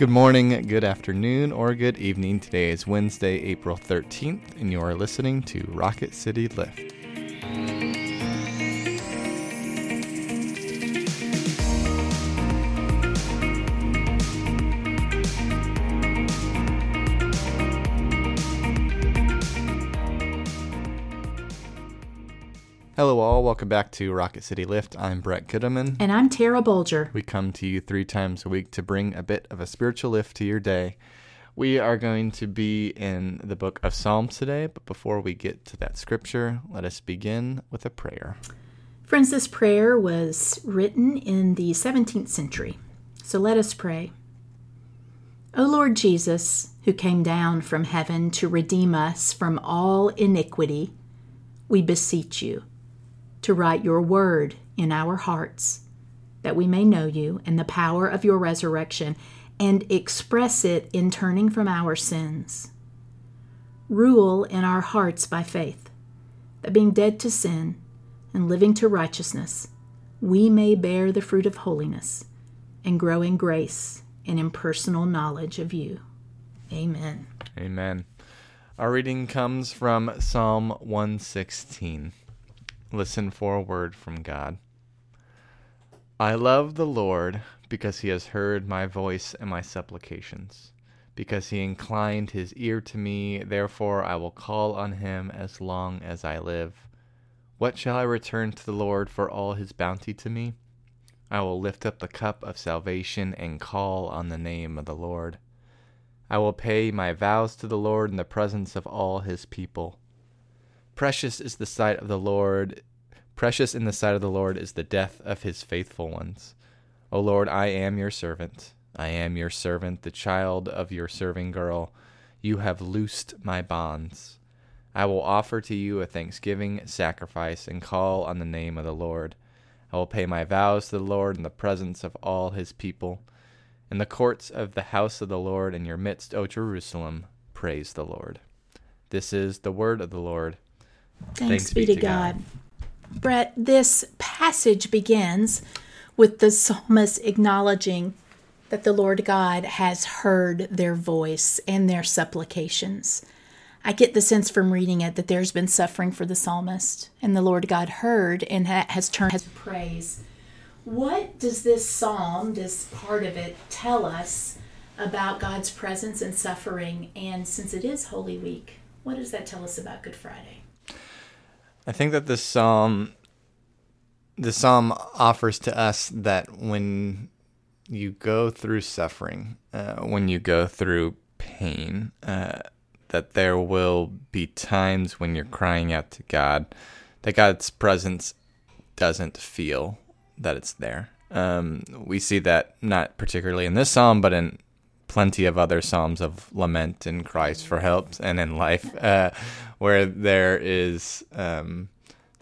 Good morning, good afternoon, or good evening. Today is Wednesday, April 13th, and you are listening to Rocket City Lift. Hello, all. Welcome back to Rocket City Lift. I'm Brett Goodeman. And I'm Tara Bolger. We come to you three times a week to bring a bit of a spiritual lift to your day. We are going to be in the book of Psalms today, but before we get to that scripture, let us begin with a prayer. Friends, this prayer was written in the 17th century. So let us pray. O Lord Jesus, who came down from heaven to redeem us from all iniquity, we beseech you to write your word in our hearts, that we may know you and the power of your resurrection and express it in turning from our sins. Rule in our hearts by faith, that being dead to sin and living to righteousness, we may bear the fruit of holiness and grow in grace and in personal knowledge of you. Amen. Amen. Our reading comes from Psalm 116. Listen for a word from God. I love the Lord because he has heard my voice and my supplications. Because he inclined his ear to me, therefore I will call on him as long as I live. What shall I return to the Lord for all his bounty to me? I will lift up the cup of salvation and call on the name of the Lord. I will pay my vows to the Lord in the presence of all his people. Precious is the sight of the Lord. Precious in the sight of the Lord is the death of his faithful ones. O Lord, I am your servant. I am your servant, the child of your serving girl. You have loosed my bonds. I will offer to you a thanksgiving sacrifice and call on the name of the Lord. I will pay my vows to the Lord in the presence of all his people. In the courts of the house of the Lord in your midst, O Jerusalem, praise the Lord. This is the word of the Lord. Thanks, Thanks be, to God. God. Brett, this passage begins with the psalmist acknowledging that the Lord God has heard their voice and their supplications. I get the sense from reading it that there's been suffering for the psalmist, and the Lord God heard and has turned his praise. What does this psalm, this part of it, tell us about God's presence and suffering? And since it is Holy Week, what does that tell us about Good Friday? I think that this psalm, the psalm offers to us that when you go through suffering, uh, when you go through pain, uh, that there will be times when you're crying out to God, that God's presence doesn't feel that it's there. Um, we see that not particularly in this psalm, but in plenty of other psalms of lament and cries for help and in life uh, where there is um,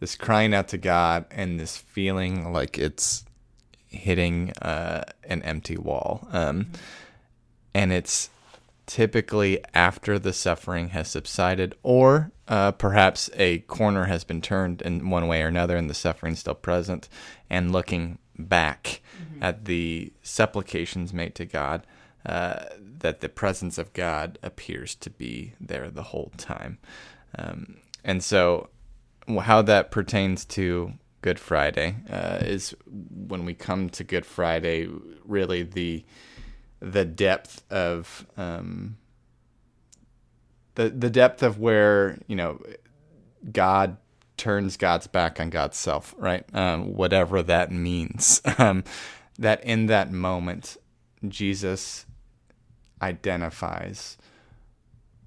this crying out to God and this feeling like it's hitting uh, an empty wall. Um, and it's typically after the suffering has subsided, or uh, perhaps a corner has been turned in one way or another and the suffering still present, and looking back mm-hmm. at the supplications made to God uh, that the presence of God appears to be there the whole time. Um, and so, how that pertains to Good Friday uh, is when we come to Good Friday, really the the depth of um, the the depth of where you know God turns God's back on God's self, right? Um, whatever that means. Um, that in that moment, Jesus identifies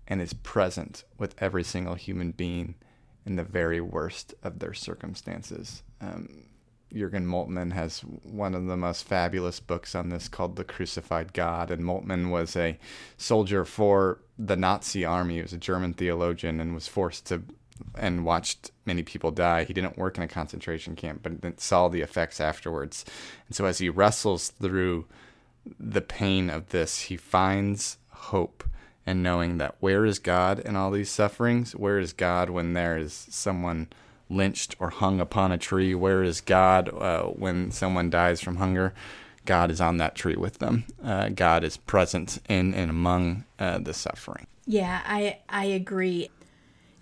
and is present with every single human being in the very worst of their circumstances. Um, Jurgen Moltmann has one of the most fabulous books on this called The Crucified God. And Moltmann was a soldier for the Nazi army. He was a German theologian and was forced to and watched many people die. He didn't work in a concentration camp, but saw the effects afterwards. And so as he wrestles through the pain of this, he finds hope and knowing that where is God in all these sufferings? Where is God when there is someone lynched or hung upon a tree? Where is God uh, when someone dies from hunger? God is on that tree with them. Uh, God is present in and among uh, the suffering. Yeah, I I agree.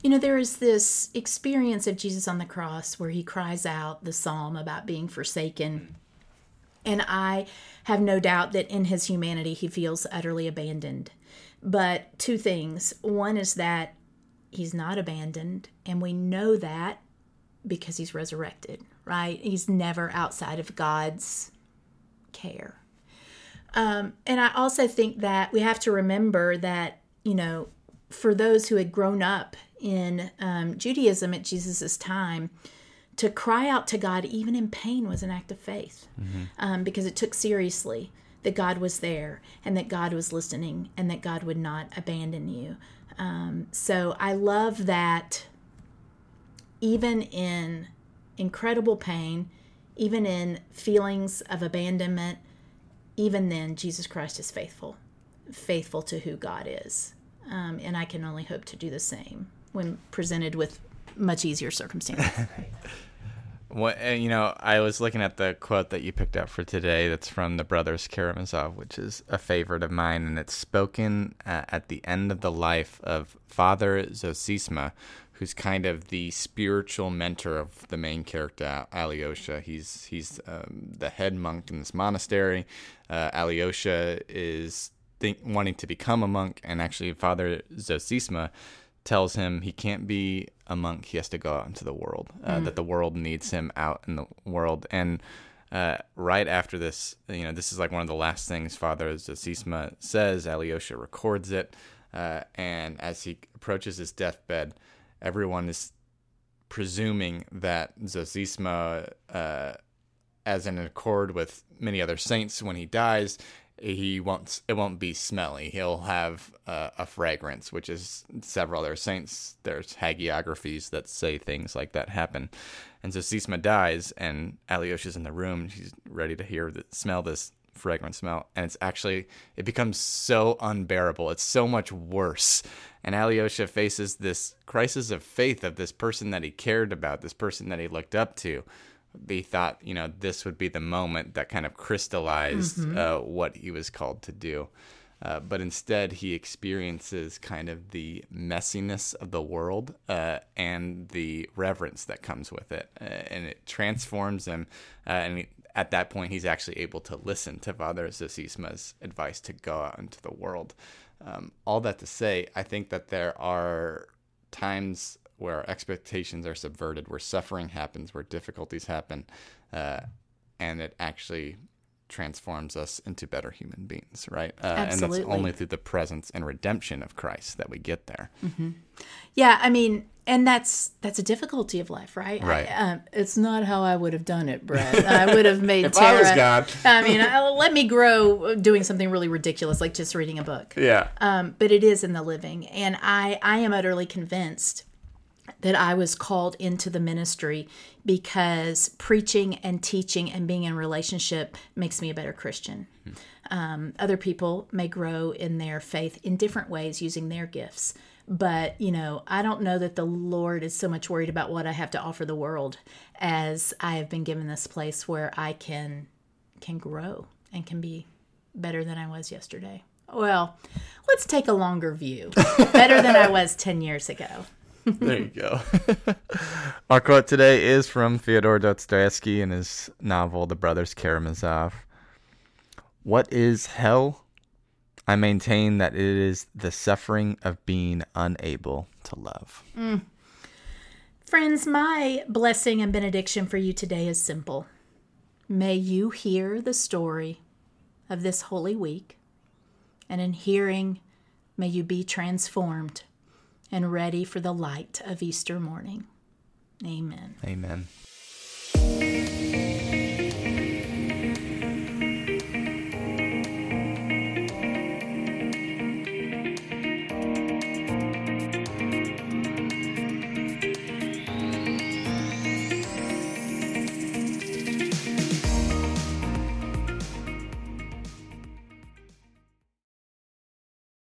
You know, there is this experience of Jesus on the cross where he cries out the psalm about being forsaken. And I have no doubt that in his humanity, he feels utterly abandoned. But two things. One is that he's not abandoned, and we know that because he's resurrected, right? He's never outside of God's care. Um, and I also think that we have to remember that, you know, for those who had grown up in um, Judaism at Jesus' time, to cry out to God, even in pain, was an act of faith mm-hmm. um, because it took seriously that God was there and that God was listening and that God would not abandon you. Um, so I love that even in incredible pain, even in feelings of abandonment, even then, Jesus Christ is faithful, faithful to who God is. Um, and I can only hope to do the same when presented with much easier circumstances. What you know, I was looking at the quote that you picked up for today. That's from the Brothers Karamazov, which is a favorite of mine, and it's spoken uh, at the end of the life of Father Zosima, who's kind of the spiritual mentor of the main character Alyosha. He's he's um, the head monk in this monastery. Uh, Alyosha is think, wanting to become a monk, and actually, Father Zosima tells him he can't be a monk. He has to go out into the world. Uh, mm. That the world needs him out in the world. And uh, right after this, you know, this is like one of the last things Father Zosima says. Alyosha records it, uh, and as he approaches his deathbed, everyone is presuming that Zosima, uh, as in accord with many other saints, when he dies, he won't it won't be smelly. He'll have uh, a fragrance which is several other saints. There's hagiographies that say things like that happen. And so Zosima dies and Alyosha's in the room. She's ready to hear the smell this fragrant smell. And it's actually it becomes so unbearable. It's so much worse. And Alyosha faces this crisis of faith of this person that he cared about this person that he looked up to they thought you know this would be the moment that kind of crystallized mm-hmm. uh, what he was called to do uh, but instead he experiences kind of the messiness of the world uh, and the reverence that comes with it uh, and it transforms him uh, and at that point he's actually able to listen to father zosima's advice to go out into the world um, all that to say i think that there are times where our expectations are subverted, where suffering happens, where difficulties happen, uh, and it actually transforms us into better human beings, right? Uh, Absolutely. And that's only through the presence and redemption of Christ that we get there. Mm-hmm. Yeah, I mean, and that's that's a difficulty of life, right? Right. I, um, it's not how I would have done it, Brett. I would have made if Tara. I was God. I mean, I, let me grow doing something really ridiculous, like just reading a book. Yeah. Um, but it is in the living, and I I am utterly convinced that I was called into the ministry because preaching and teaching and being in relationship makes me a better Christian. Um, other people may grow in their faith in different ways using their gifts. But, you know, I don't know that the Lord is so much worried about what I have to offer the world as I have been given this place where I can can grow and can be better than I was yesterday. Well, let's take a longer view. better than I was 10 years ago there you go. Our quote today is from Fyodor Dostoevsky in his novel The Brothers Karamazov. What is hell? I maintain that it is the suffering of being unable to love. Mm. Friends, my blessing and benediction for you today is simple. May you hear the story of this holy week, and in hearing, may you be transformed and ready for the light of Easter morning. Amen. Amen.